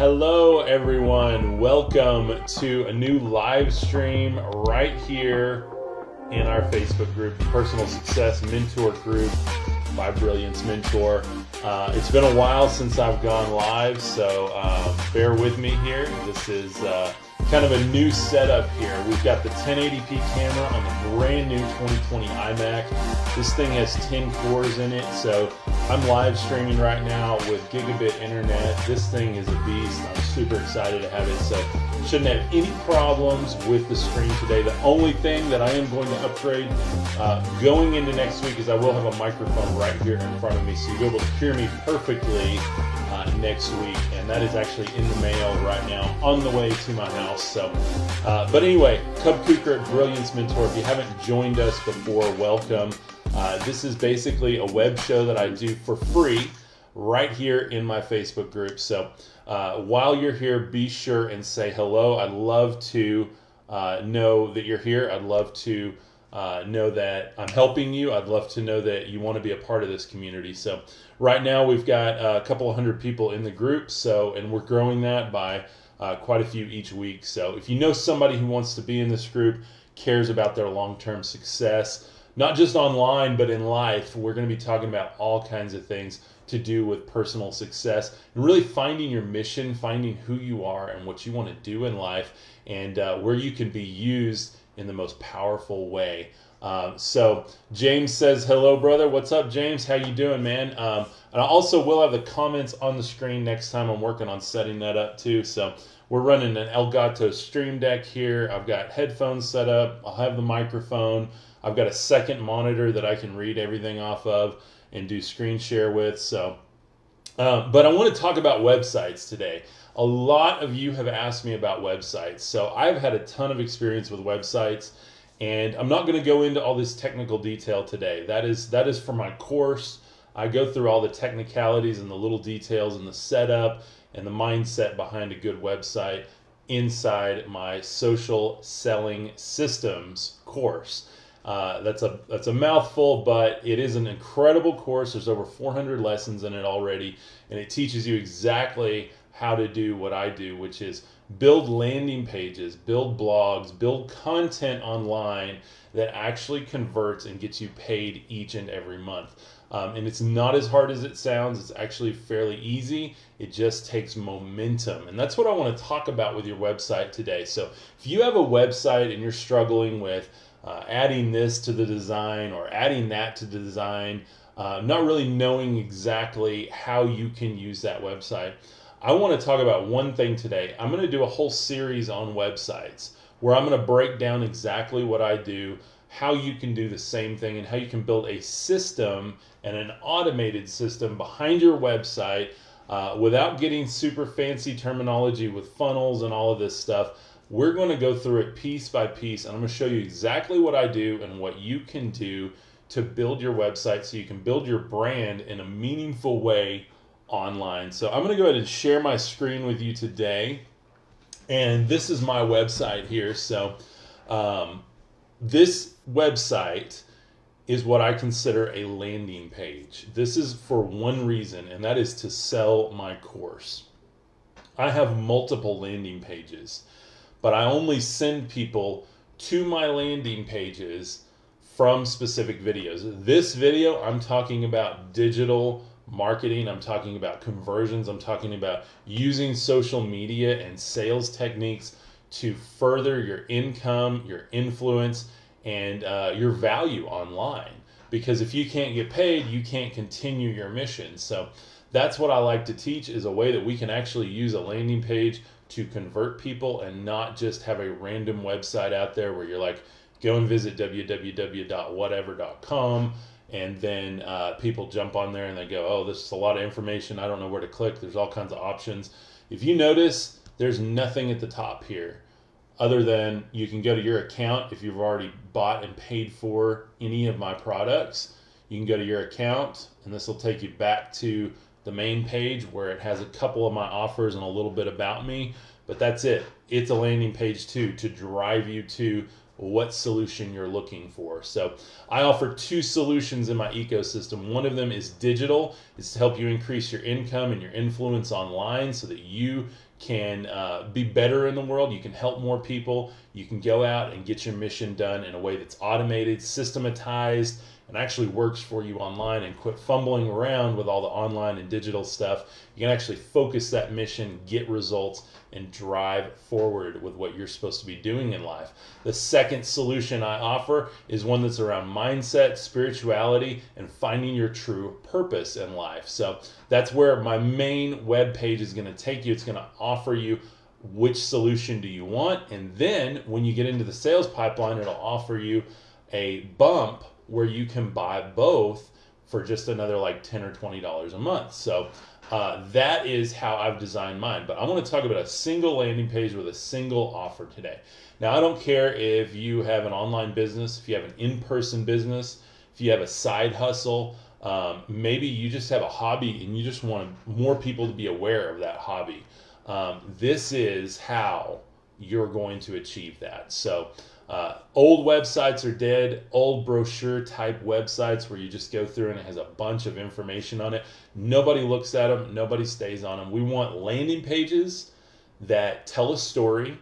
Hello, everyone. Welcome to a new live stream right here in our Facebook group, Personal Success Mentor Group by Brilliance Mentor. Uh, it's been a while since I've gone live, so um, bear with me here. This is uh, kind of a new setup here. We've got the 1080p camera on the brand new 2020 iMac. This thing has 10 cores in it, so I'm live streaming right now with gigabit internet. This thing is a beast. I'm super excited to have it. So shouldn't have any problems with the stream today. The only thing that I am going to upgrade uh, going into next week is I will have a microphone right here in front of me, so you'll be able to hear me perfectly uh, next week. And that is actually in the mail right now on the way to my house. So, uh, but anyway, Cub Kuker at Brilliance Mentor. If you haven't joined us before, welcome. Uh, this is basically a web show that I do for free right here in my Facebook group. So uh, while you're here, be sure and say hello. I'd love to uh, know that you're here. I'd love to uh, know that I'm helping you. I'd love to know that you want to be a part of this community. So right now we've got a couple of hundred people in the group. So and we're growing that by uh, quite a few each week. So if you know somebody who wants to be in this group, cares about their long-term success not just online, but in life. We're going to be talking about all kinds of things to do with personal success and really finding your mission, finding who you are and what you want to do in life, and uh, where you can be used in the most powerful way. Um, so James says, "Hello, brother. What's up, James? How you doing, man?" Um, and I also will have the comments on the screen next time. I'm working on setting that up too. So we're running an Elgato Stream Deck here. I've got headphones set up. I'll have the microphone. I've got a second monitor that I can read everything off of and do screen share with. So, um, but I want to talk about websites today. A lot of you have asked me about websites. So I've had a ton of experience with websites and I'm not going to go into all this technical detail today. That is that is for my course. I go through all the technicalities and the little details and the setup and the mindset behind a good website inside my social selling systems course. Uh, that's a that's a mouthful, but it is an incredible course. There's over 400 lessons in it already, and it teaches you exactly how to do what I do, which is build landing pages, build blogs, build content online that actually converts and gets you paid each and every month. Um, and it's not as hard as it sounds. It's actually fairly easy. It just takes momentum. And that's what I want to talk about with your website today. So if you have a website and you're struggling with uh, adding this to the design or adding that to the design, uh, not really knowing exactly how you can use that website. I want to talk about one thing today. I'm going to do a whole series on websites where I'm going to break down exactly what I do, how you can do the same thing, and how you can build a system and an automated system behind your website uh, without getting super fancy terminology with funnels and all of this stuff we're going to go through it piece by piece, and I'm going to show you exactly what I do and what you can do to build your website so you can build your brand in a meaningful way online. So I'm going to go ahead and share my screen with you today. And this is my website here. So um, this website is what I consider a landing page. This is for one reason, and that is to sell my course. I have multiple landing pages but I only send people to my landing pages from specific videos. This video, I'm talking about digital marketing, I'm talking about conversions, I'm talking about using social media and sales techniques to further your income, your influence, and uh, your value online. Because if you can't get paid, you can't continue your mission. So that's what I like to teach is a way that we can actually use a landing page to convert people and not just have a random website out there where you're like, go and visit www.whatever.com and then uh, people jump on there and they go, oh, this is a lot of information. I don't know where to click. There's all kinds of options. If you notice, there's nothing at the top here other than you can go to your account if you've already bought and paid for any of my products. You can go to your account and this will take you back to the main page where it has a couple of my offers and a little bit about me, but that's it. It's a landing page too to drive you to what solution you're looking for. So I offer two solutions in my ecosystem. One of them is digital. It's to help you increase your income and your influence online so that you can uh, be better in the world. You can help more people. You can go out and get your mission done in a way that's automated, systematized, and actually works for you online and quit fumbling around with all the online and digital stuff. You can actually focus that mission, get results, and drive forward with what you're supposed to be doing in life. The second solution I offer is one that's around mindset, spirituality, and finding your true purpose in life. So that's where my main web page is going to take you. It's going to offer you which solution do you want and then when you get into the sales pipeline it'll offer you a bump where you can buy both for just another like 10 or 20 dollars a month. So uh, that is how i've designed mine. But i want to talk about a single landing page with a single offer today. Now i don't care if you have an online business if you have an in-person business if you have a side hustle um, maybe you just have a hobby and you just want more people to be aware of that hobby. Um, this is how you're going to achieve that so uh, old websites are dead. Old brochure type websites where you just go through and it has a bunch of information on it. Nobody looks at them. Nobody stays on them. We want landing pages that tell a story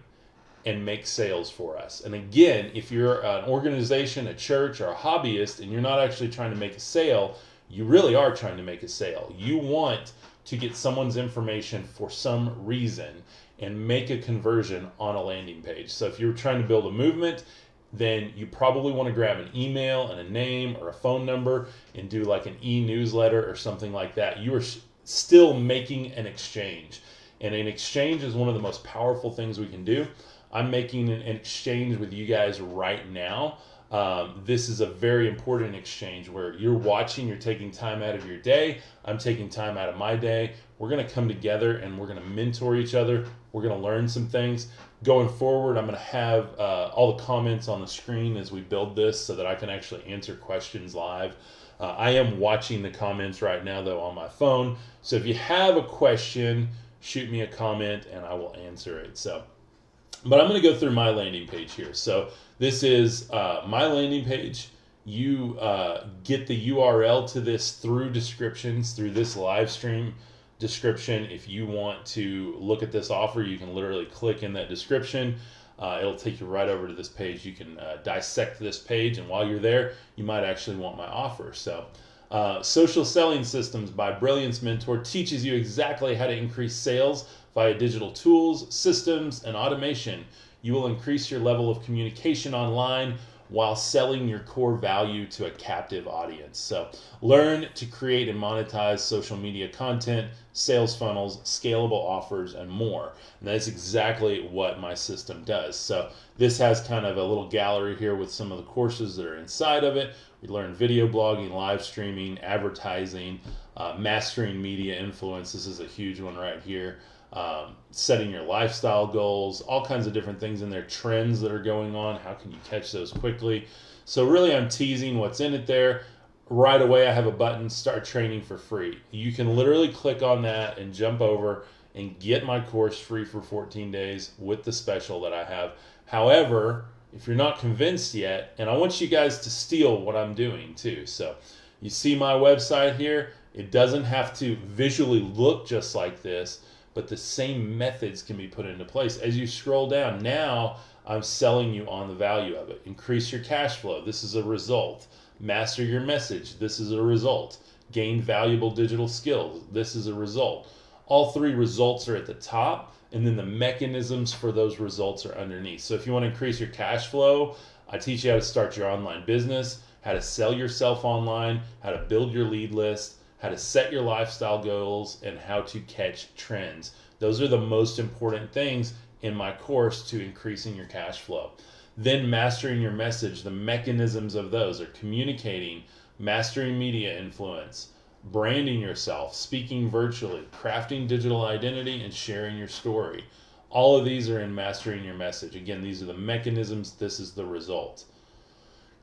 and make sales for us. And again, if you're an organization, a church, or a hobbyist, and you're not actually trying to make a sale, you really are trying to make a sale. You want to get someone's information for some reason and make a conversion on a landing page. So if you're trying to build a movement, then you probably want to grab an email and a name or a phone number and do like an e-newsletter or something like that. You are still making an exchange. And an exchange is one of the most powerful things we can do. I'm making an exchange with you guys right now. Um, this is a very important exchange where you're watching, you're taking time out of your day. I'm taking time out of my day. We're going to come together and we're going to mentor each other. We're going to learn some things. Going forward, I'm going to have uh, all the comments on the screen as we build this so that I can actually answer questions live. Uh, I am watching the comments right now, though, on my phone. So if you have a question, shoot me a comment and I will answer it. So, but I'm going to go through my landing page here. So this is uh, my landing page. You uh, get the URL to this through descriptions through this live stream description. If you want to look at this offer, you can literally click in that description. Uh, it'll take you right over to this page. You can uh, dissect this page, and while you're there, you might actually want my offer. So, uh, Social Selling Systems by Brilliance Mentor teaches you exactly how to increase sales via digital tools, systems, and automation. You will increase your level of communication online while selling your core value to a captive audience. So, learn to create and monetize social media content, sales funnels, scalable offers, and more. And that's exactly what my system does. So, this has kind of a little gallery here with some of the courses that are inside of it. We learn video blogging, live streaming, advertising, uh, mastering media influence. This is a huge one right here um, setting your lifestyle goals, all kinds of different things in there, trends that are going on. How can you catch those quickly? So, really, I'm teasing what's in it there. Right away, I have a button start training for free. You can literally click on that and jump over and get my course free for 14 days with the special that I have. However, if you're not convinced yet, and I want you guys to steal what I'm doing too. So, you see my website here, it doesn't have to visually look just like this but the same methods can be put into place. As you scroll down, now I'm selling you on the value of it. Increase your cash flow. This is a result. Master your message. This is a result. Gain valuable digital skills. This is a result. All three results are at the top, and then the mechanisms for those results are underneath. So if you want to increase your cash flow, I teach you how to start your online business, how to sell yourself online, how to build your lead list, how to set your lifestyle goals, and how to catch trends. Those are the most important things in my course to increasing your cash flow. Then, mastering your message, the mechanisms of those are communicating, mastering media influence, branding yourself, speaking virtually, crafting digital identity, and sharing your story. All of these are in mastering your message. Again, these are the mechanisms, this is the result.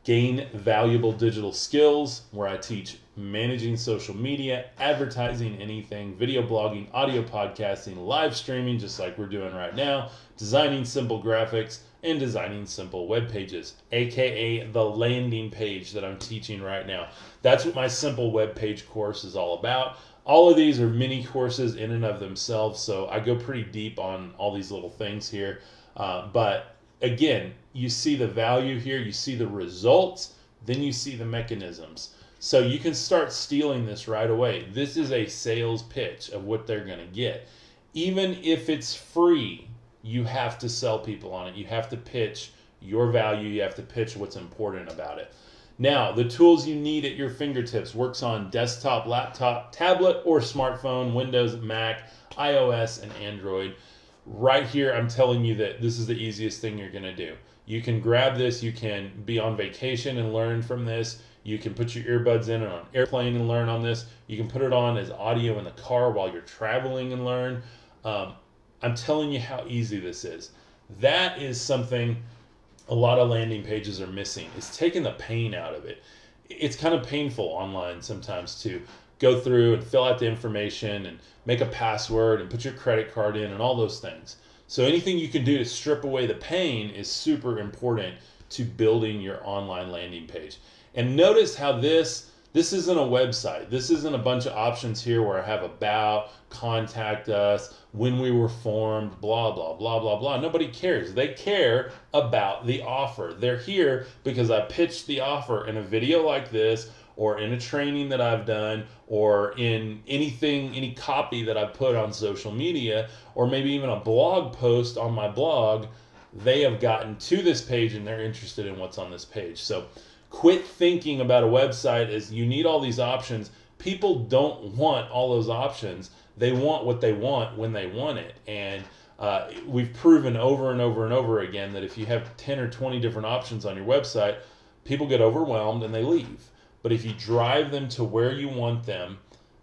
Gain valuable digital skills, where I teach managing social media, advertising anything, video blogging, audio podcasting, live streaming, just like we're doing right now, designing simple graphics, and designing simple web pages, aka the landing page that I'm teaching right now. That's what my simple web page course is all about. all of these are mini courses in and of themselves. So I go pretty deep on all these little things here. Uh, but again, you see the value here, you see the results, then you see the mechanisms. So you can start stealing this right away. This is a sales pitch of what they're going to get. Even if it's free, you have to sell people on it. You have to pitch your value, you have to pitch what's important about it. Now, the tools you need at your fingertips works on desktop, laptop, tablet, or smartphone, Windows, Mac, iOS, and Android. Right here, I'm telling you that this is the easiest thing you're going to do. You can grab this, you can be on vacation and learn from this. You can put your earbuds in and on an airplane and learn on this. You can put it on as audio in the car while you're traveling and learn. Um, I'm telling you how easy this is. That is something a lot of landing pages are missing It's taking the pain out of it. It's kind of painful online sometimes to go through and fill out the information and make a password and put your credit card in and all those things. So anything you can do to strip away the pain is super important to building your online landing page. And notice how this this isn't a website. This isn't a bunch of options here where I have about, contact us, when we were formed, blah, blah, blah, blah, blah. Nobody cares. They care about the offer. They're here because I pitched the offer in a video like this or in a training that I've done or in anything, any copy that I put on social media or maybe even a blog post on my blog. They have gotten to this page and they're interested in what's on this page. So, quit thinking about a website as you need all these options. People don't want all those options. They want what they want when they want it. And uh, we've proven over and over and over again that if you have 10 or 20 different options on your website, people get overwhelmed and they leave. But if you drive them to where you want them,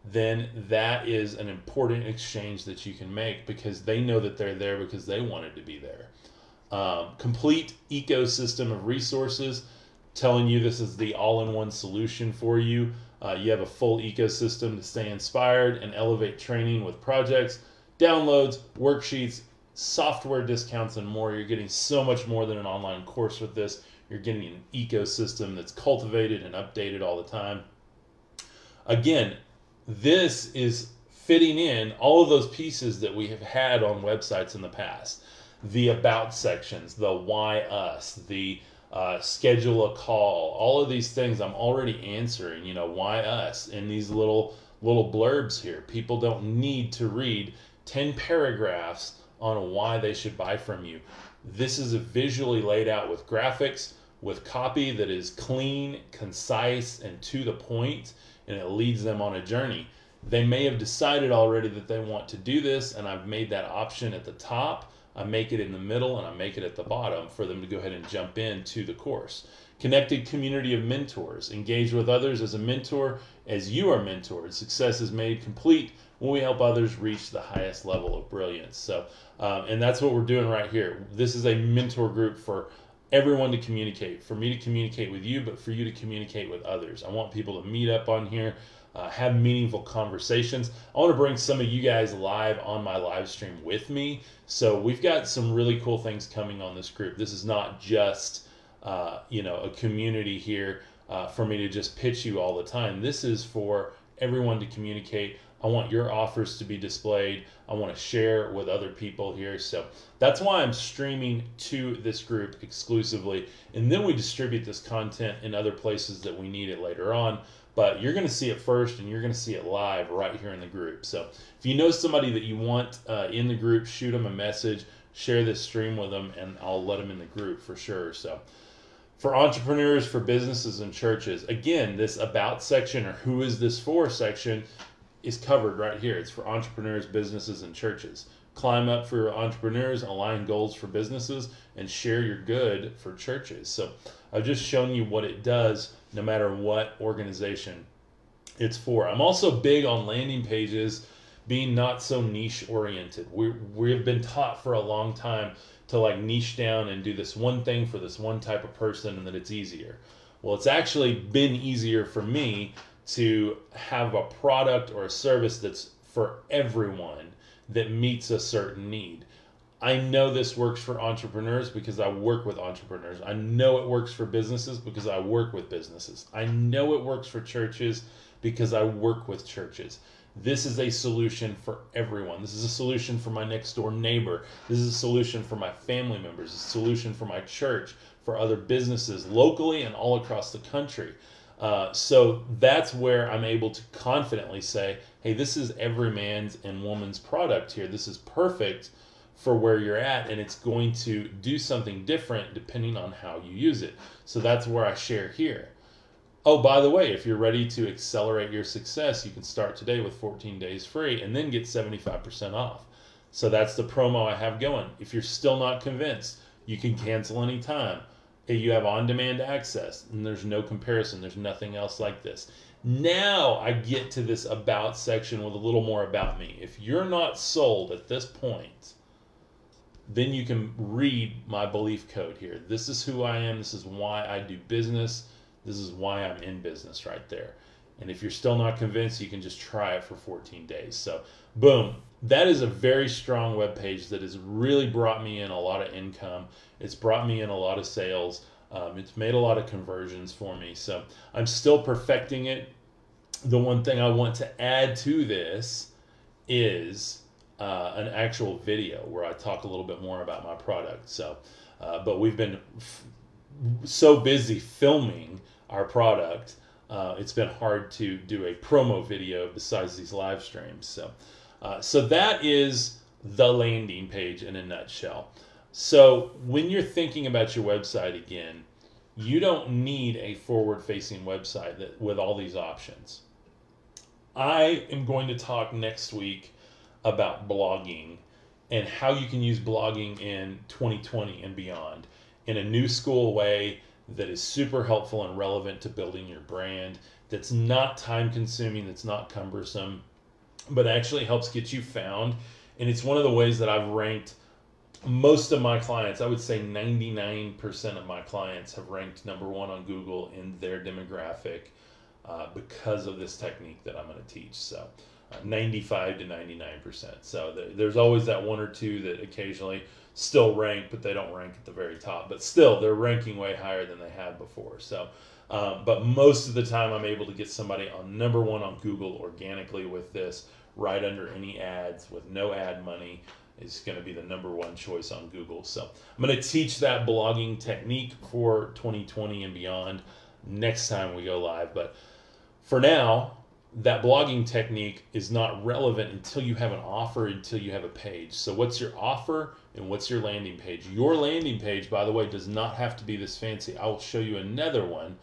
then that is an important exchange that you can make because they know that they're there because they wanted to be there. Um, complete ecosystem of resources telling you this is the all in one solution for you. Uh, you have a full ecosystem to stay inspired and elevate training with projects, downloads, worksheets, software discounts, and more. You're getting so much more than an online course with this. You're getting an ecosystem that's cultivated and updated all the time. Again, this is fitting in all of those pieces that we have had on websites in the past the about sections, the why us, the uh, schedule a call all of these things i'm already answering you know why us in these little little blurbs here people don't need to read 10 paragraphs on why they should buy from you this is visually laid out with graphics with copy that is clean concise and to the point and it leads them on a journey they may have decided already that they want to do this and i've made that option at the top I make it in the middle and I make it at the bottom for them to go ahead and jump into the course. Connected community of mentors. Engage with others as a mentor as you are mentored. Success is made complete when we help others reach the highest level of brilliance. So, um, and that's what we're doing right here. This is a mentor group for everyone to communicate, for me to communicate with you, but for you to communicate with others. I want people to meet up on here uh, have meaningful conversations. I want to bring some of you guys live on my live stream with me. So we've got some really cool things coming on this group. This is not just uh, you know a community here uh, for me to just pitch you all the time. This is for everyone to communicate. I want your offers to be displayed. I want to share with other people here. So that's why I'm streaming to this group exclusively. And then we distribute this content in other places that we need it later on but you're going to see it first and you're going to see it live right here in the group. So if you know somebody that you want uh, in the group, shoot them a message, share this stream with them, and I'll let them in the group for sure. So for entrepreneurs, for businesses, and churches, again, this about section or who is this for section is covered right here. It's for entrepreneurs, businesses, and churches. Climb up for entrepreneurs, align goals for businesses, and share your good for churches. So I've just shown you what it does no matter what organization it's for. I'm also big on landing pages being not so niche oriented. We we've been taught for a long time to like niche down and do this one thing for this one type of person and that it's easier. Well, it's actually been easier for me to have a product or a service that's for everyone that meets a certain need. I know this works for entrepreneurs because I work with entrepreneurs. I know it works for businesses because I work with businesses. I know it works for churches because I work with churches. This is a solution for everyone. This is a solution for my next door neighbor. This is a solution for my family members, a solution for my church, for other businesses locally and all across the country. Uh, so that's where I'm able to confidently say, hey, this is every man's and woman's product here. This is perfect for where you're at, and it's going to do something different depending on how you use it. So that's where I share here. Oh, by the way, if you're ready to accelerate your success, you can start today with 14 days free and then get 75% off. So that's the promo I have going. If you're still not convinced, you can cancel anytime. You have on demand access, and there's no comparison. There's nothing else like this. Now I get to this about section with a little more about me. If you're not sold at this point, then you can read my belief code here. This is who I am. This is why I do business. This is why I'm in business right there. And if you're still not convinced, you can just try it for 14 days. So, boom, that is a very strong web page that has really brought me in a lot of income. It's brought me in a lot of sales. Um, it's made a lot of conversions for me. So, I'm still perfecting it. The one thing I want to add to this is uh, an actual video where I talk a little bit more about my product. So, uh, but we've been f- so busy filming our product, uh, it's been hard to do a promo video besides these live streams. So, uh, so that is the landing page in a nutshell. So when you're thinking about your website again, you don't need a forward-facing website that, with all these options. I am going to talk next week about blogging and how you can use blogging in 2020 and beyond in a new school way that is super helpful and relevant to building your brand, that's not time consuming, that's not cumbersome, but actually helps get you found. And it's one of the ways that I've ranked most of my clients, I would say 99% of my clients have ranked number one on Google in their demographic uh, because of this technique that I'm going to teach. So, uh, 95 to 99%. So, th- there's always that one or two that occasionally still rank, but they don't rank at the very top. But still, they're ranking way higher than they have before. So, um, but most of the time, I'm able to get somebody on number one on Google organically with this, right under any ads with no ad money. Is going to be the number one choice on Google. So I'm going to teach that blogging technique for 2020 and beyond next time we go live. But for now, that blogging technique is not relevant until you have an offer, until you have a page. So, what's your offer and what's your landing page? Your landing page, by the way, does not have to be this fancy. I will show you another one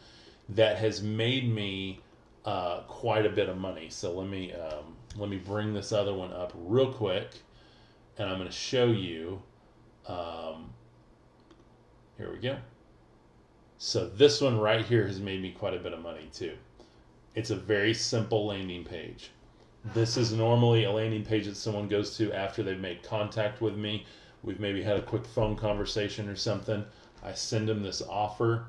that has made me uh, quite a bit of money. So, let me um, let me bring this other one up real quick, and I'm going to show you. Um, here we go. So, this one right here has made me quite a bit of money too. It's a very simple landing page. This is normally a landing page that someone goes to after they've made contact with me. We've maybe had a quick phone conversation or something. I send them this offer.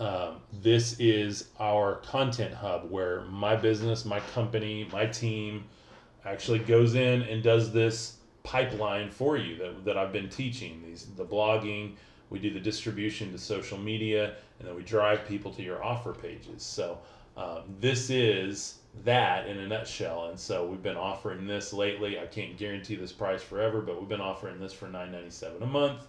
Um, this is our content hub where my business, my company, my team actually goes in and does this pipeline for you that, that I've been teaching. These the blogging, we do the distribution to social media, and then we drive people to your offer pages. So um, this is that in a nutshell. And so we've been offering this lately. I can't guarantee this price forever, but we've been offering this for $9.97 a month.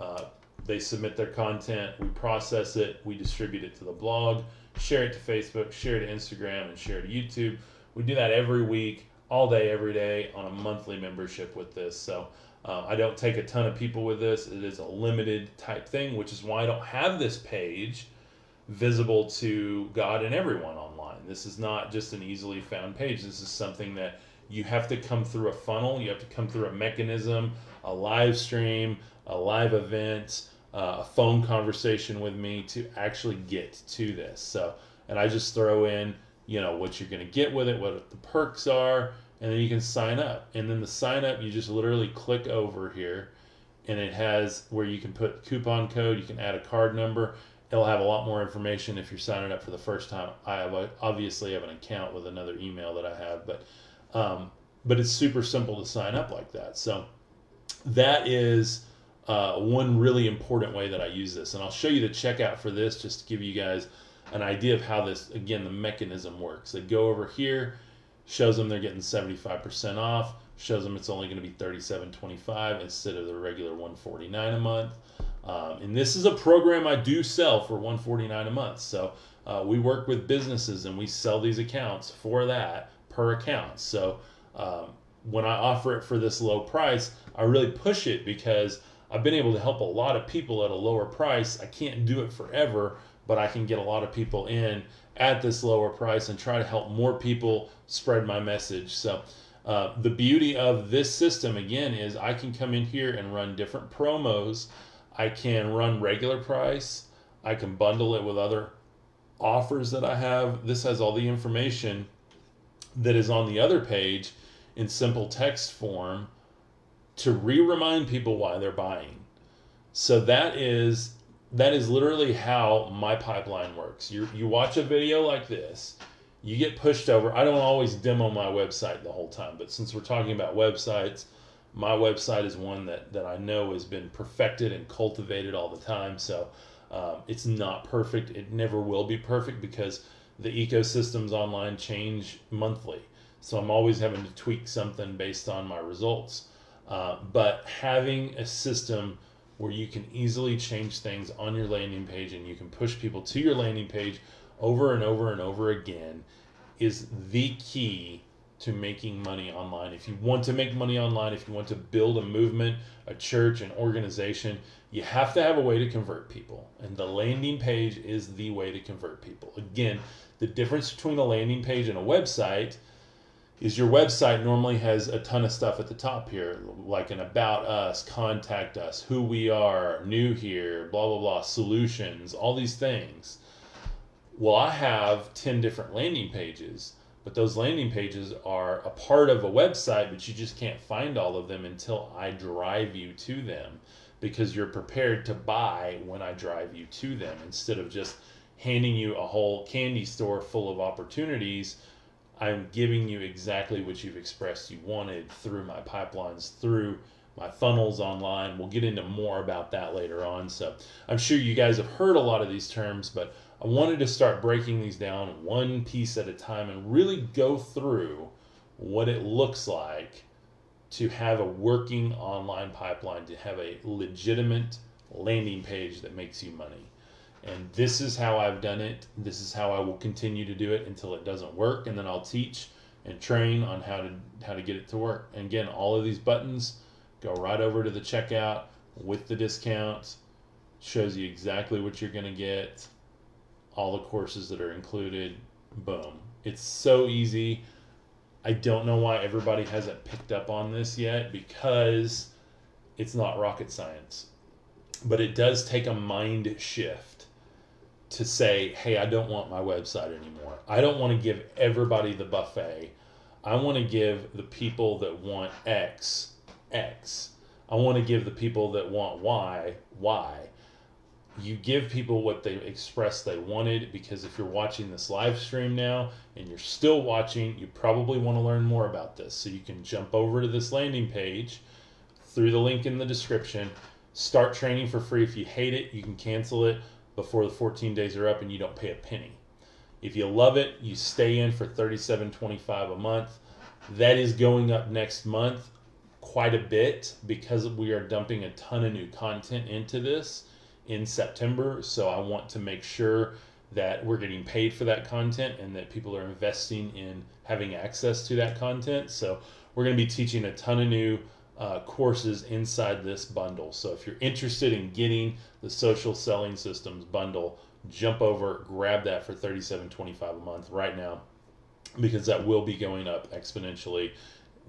Uh, they submit their content, we process it, we distribute it to the blog, share it to Facebook, share it to Instagram, and share it to YouTube. We do that every week, all day, every day on a monthly membership with this. So uh, I don't take a ton of people with this. It is a limited type thing, which is why I don't have this page visible to God and everyone online. This is not just an easily found page. This is something that you have to come through a funnel, you have to come through a mechanism, a live stream, a live event, uh, a phone conversation with me to actually get to this. So, and I just throw in, you know, what you're going to get with it, what the perks are, and then you can sign up. And then the sign up, you just literally click over here and it has where you can put coupon code, you can add a card number, it'll have a lot more information if you're signing up for the first time. I have obviously have an account with another email that I have, but um, but it's super simple to sign up like that. So that is uh, one really important way that I use this, and I'll show you the checkout for this just to give you guys an idea of how this again the mechanism works. They go over here, shows them they're getting 75% off, shows them it's only going to be 37.25 instead of the regular 149 a month. Um, and this is a program I do sell for 149 a month. So uh, we work with businesses and we sell these accounts for that per account. So um, when I offer it for this low price, I really push it because I've been able to help a lot of people at a lower price. I can't do it forever, but I can get a lot of people in at this lower price and try to help more people spread my message. So, uh, the beauty of this system again is I can come in here and run different promos. I can run regular price. I can bundle it with other offers that I have. This has all the information that is on the other page in simple text form to re-remind people why they're buying. So that is that is literally how my pipeline works. You you watch a video like this, you get pushed over. I don't always demo my website the whole time, but since we're talking about websites, my website is one that that I know has been perfected and cultivated all the time. So um, it's not perfect. It never will be perfect because the ecosystems online change monthly. So I'm always having to tweak something based on my results. Uh, but having a system where you can easily change things on your landing page and you can push people to your landing page over and over and over again is the key to making money online. If you want to make money online, if you want to build a movement, a church, an organization, you have to have a way to convert people. And the landing page is the way to convert people. Again, the difference between a landing page and a website is your website normally has a ton of stuff at the top here, like an about us, contact us, who we are, new here, blah, blah, blah, solutions, all these things. Well, I have 10 different landing pages, but those landing pages are a part of a website, but you just can't find all of them until I drive you to them because you're prepared to buy when I drive you to them instead of just handing you a whole candy store full of opportunities I'm giving you exactly what you've expressed you wanted through my pipelines, through my funnels online. We'll get into more about that later on. So I'm sure you guys have heard a lot of these terms, but I wanted to start breaking these down one piece at a time and really go through what it looks like to have a working online pipeline, to have a legitimate landing page that makes you money and this is how I've done it. This is how I will continue to do it until it doesn't work, and then I'll teach and train on how to how to get it to work. And again, all of these buttons go right over to the checkout with the discount. Shows you exactly what you're going to get, all the courses that are included. Boom. It's so easy. I don't know why everybody hasn't picked up on this yet because it's not rocket science. But it does take a mind shift to say, hey, I don't want my website anymore. I don't want to give everybody the buffet. I want to give the people that want X, X. I want to give the people that want Y, Y. You give people what they expressed they wanted because if you're watching this live stream now and you're still watching, you probably want to learn more about this. So you can jump over to this landing page through the link in the description. Start training for free. If you hate it, you can cancel it before the 14 days are up and you don't pay a penny. If you love it, you stay in for 37.25 a month. That is going up next month quite a bit because we are dumping a ton of new content into this in September. So I want to make sure that we're getting paid for that content and that people are investing in having access to that content. So we're going to be teaching a ton of new uh, courses inside this bundle. So if you're interested in getting the social selling systems bundle, jump over, grab that for $37.25 a month right now because that will be going up exponentially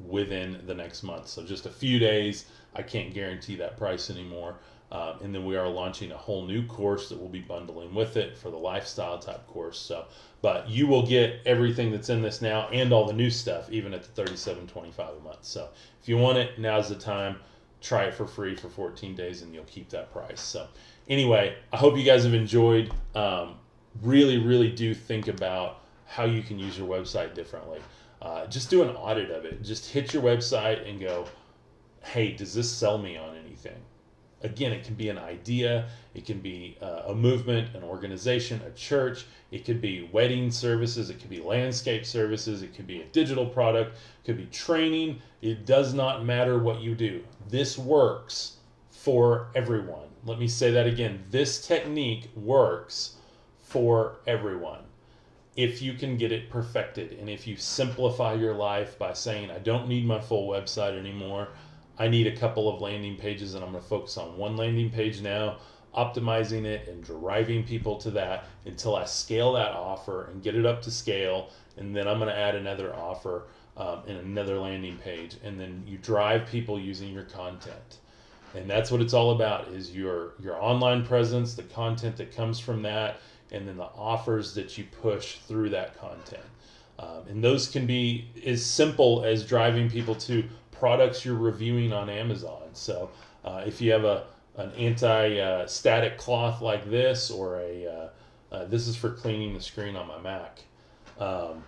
within the next month. So just a few days. I can't guarantee that price anymore. Uh, and then we are launching a whole new course that we'll be bundling with it for the lifestyle type course. So, but you will get everything that's in this now and all the new stuff, even at the thirty-seven twenty-five a month. So, if you want it, now's the time. Try it for free for 14 days, and you'll keep that price. So, anyway, I hope you guys have enjoyed. Um, really, really do think about how you can use your website differently. Uh, just do an audit of it. Just hit your website and go, "Hey, does this sell me on anything?" Again, it can be an idea, it can be uh, a movement, an organization, a church, it could be wedding services, it could be landscape services, it could be a digital product, it could be training. It does not matter what you do. This works for everyone. Let me say that again. This technique works for everyone if you can get it perfected and if you simplify your life by saying, I don't need my full website anymore, I need a couple of landing pages and I'm going to focus on one landing page now, optimizing it and driving people to that until I scale that offer and get it up to scale. And then I'm going to add another offer um, and another landing page. And then you drive people using your content. And that's what it's all about is your your online presence, the content that comes from that, and then the offers that you push through that content. Um, and those can be as simple as driving people to products you're reviewing on Amazon. So uh, if you have a an anti-static cloth like this, or a uh, uh, this is for cleaning the screen on my Mac. Um,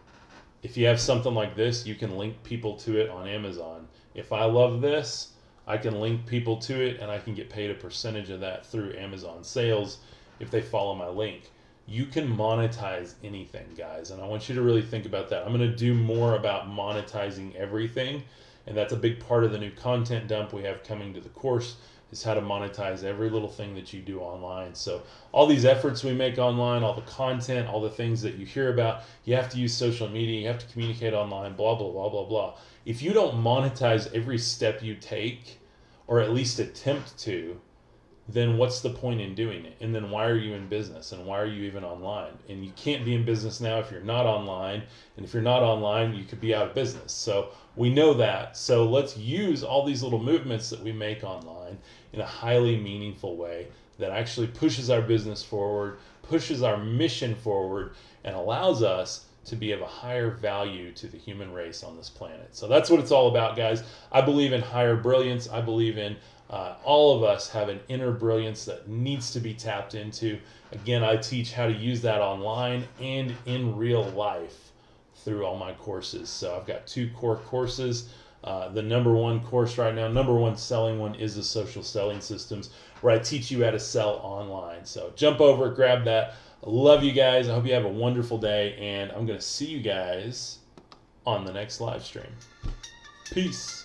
if you have something like this, you can link people to it on Amazon. If I love this, I can link people to it, and I can get paid a percentage of that through Amazon sales if they follow my link you can monetize anything, guys. And I want you to really think about that. I'm going to do more about monetizing everything. And that's a big part of the new content dump we have coming to the course is how to monetize every little thing that you do online. So all these efforts we make online, all the content, all the things that you hear about, you have to use social media, you have to communicate online, blah blah blah blah blah. If you don't monetize every step you take or at least attempt to, then what's the point in doing it? And then why are you in business? And why are you even online? And you can't be in business now if you're not online. And if you're not online, you could be out of business. So we know that. So let's use all these little movements that we make online in a highly meaningful way that actually pushes our business forward, pushes our mission forward, and allows us to be of a higher value to the human race on this planet. So that's what it's all about, guys. I believe in higher brilliance. I believe in uh, all of us have an inner brilliance that needs to be tapped into. Again, I teach how to use that online and in real life through all my courses. So I've got two core courses. Uh, the number one course right now, number one selling one is the social selling systems, where I teach you how to sell online. So jump over, grab that. Love you guys. I hope you have a wonderful day, and I'm going to see you guys on the next live stream. Peace.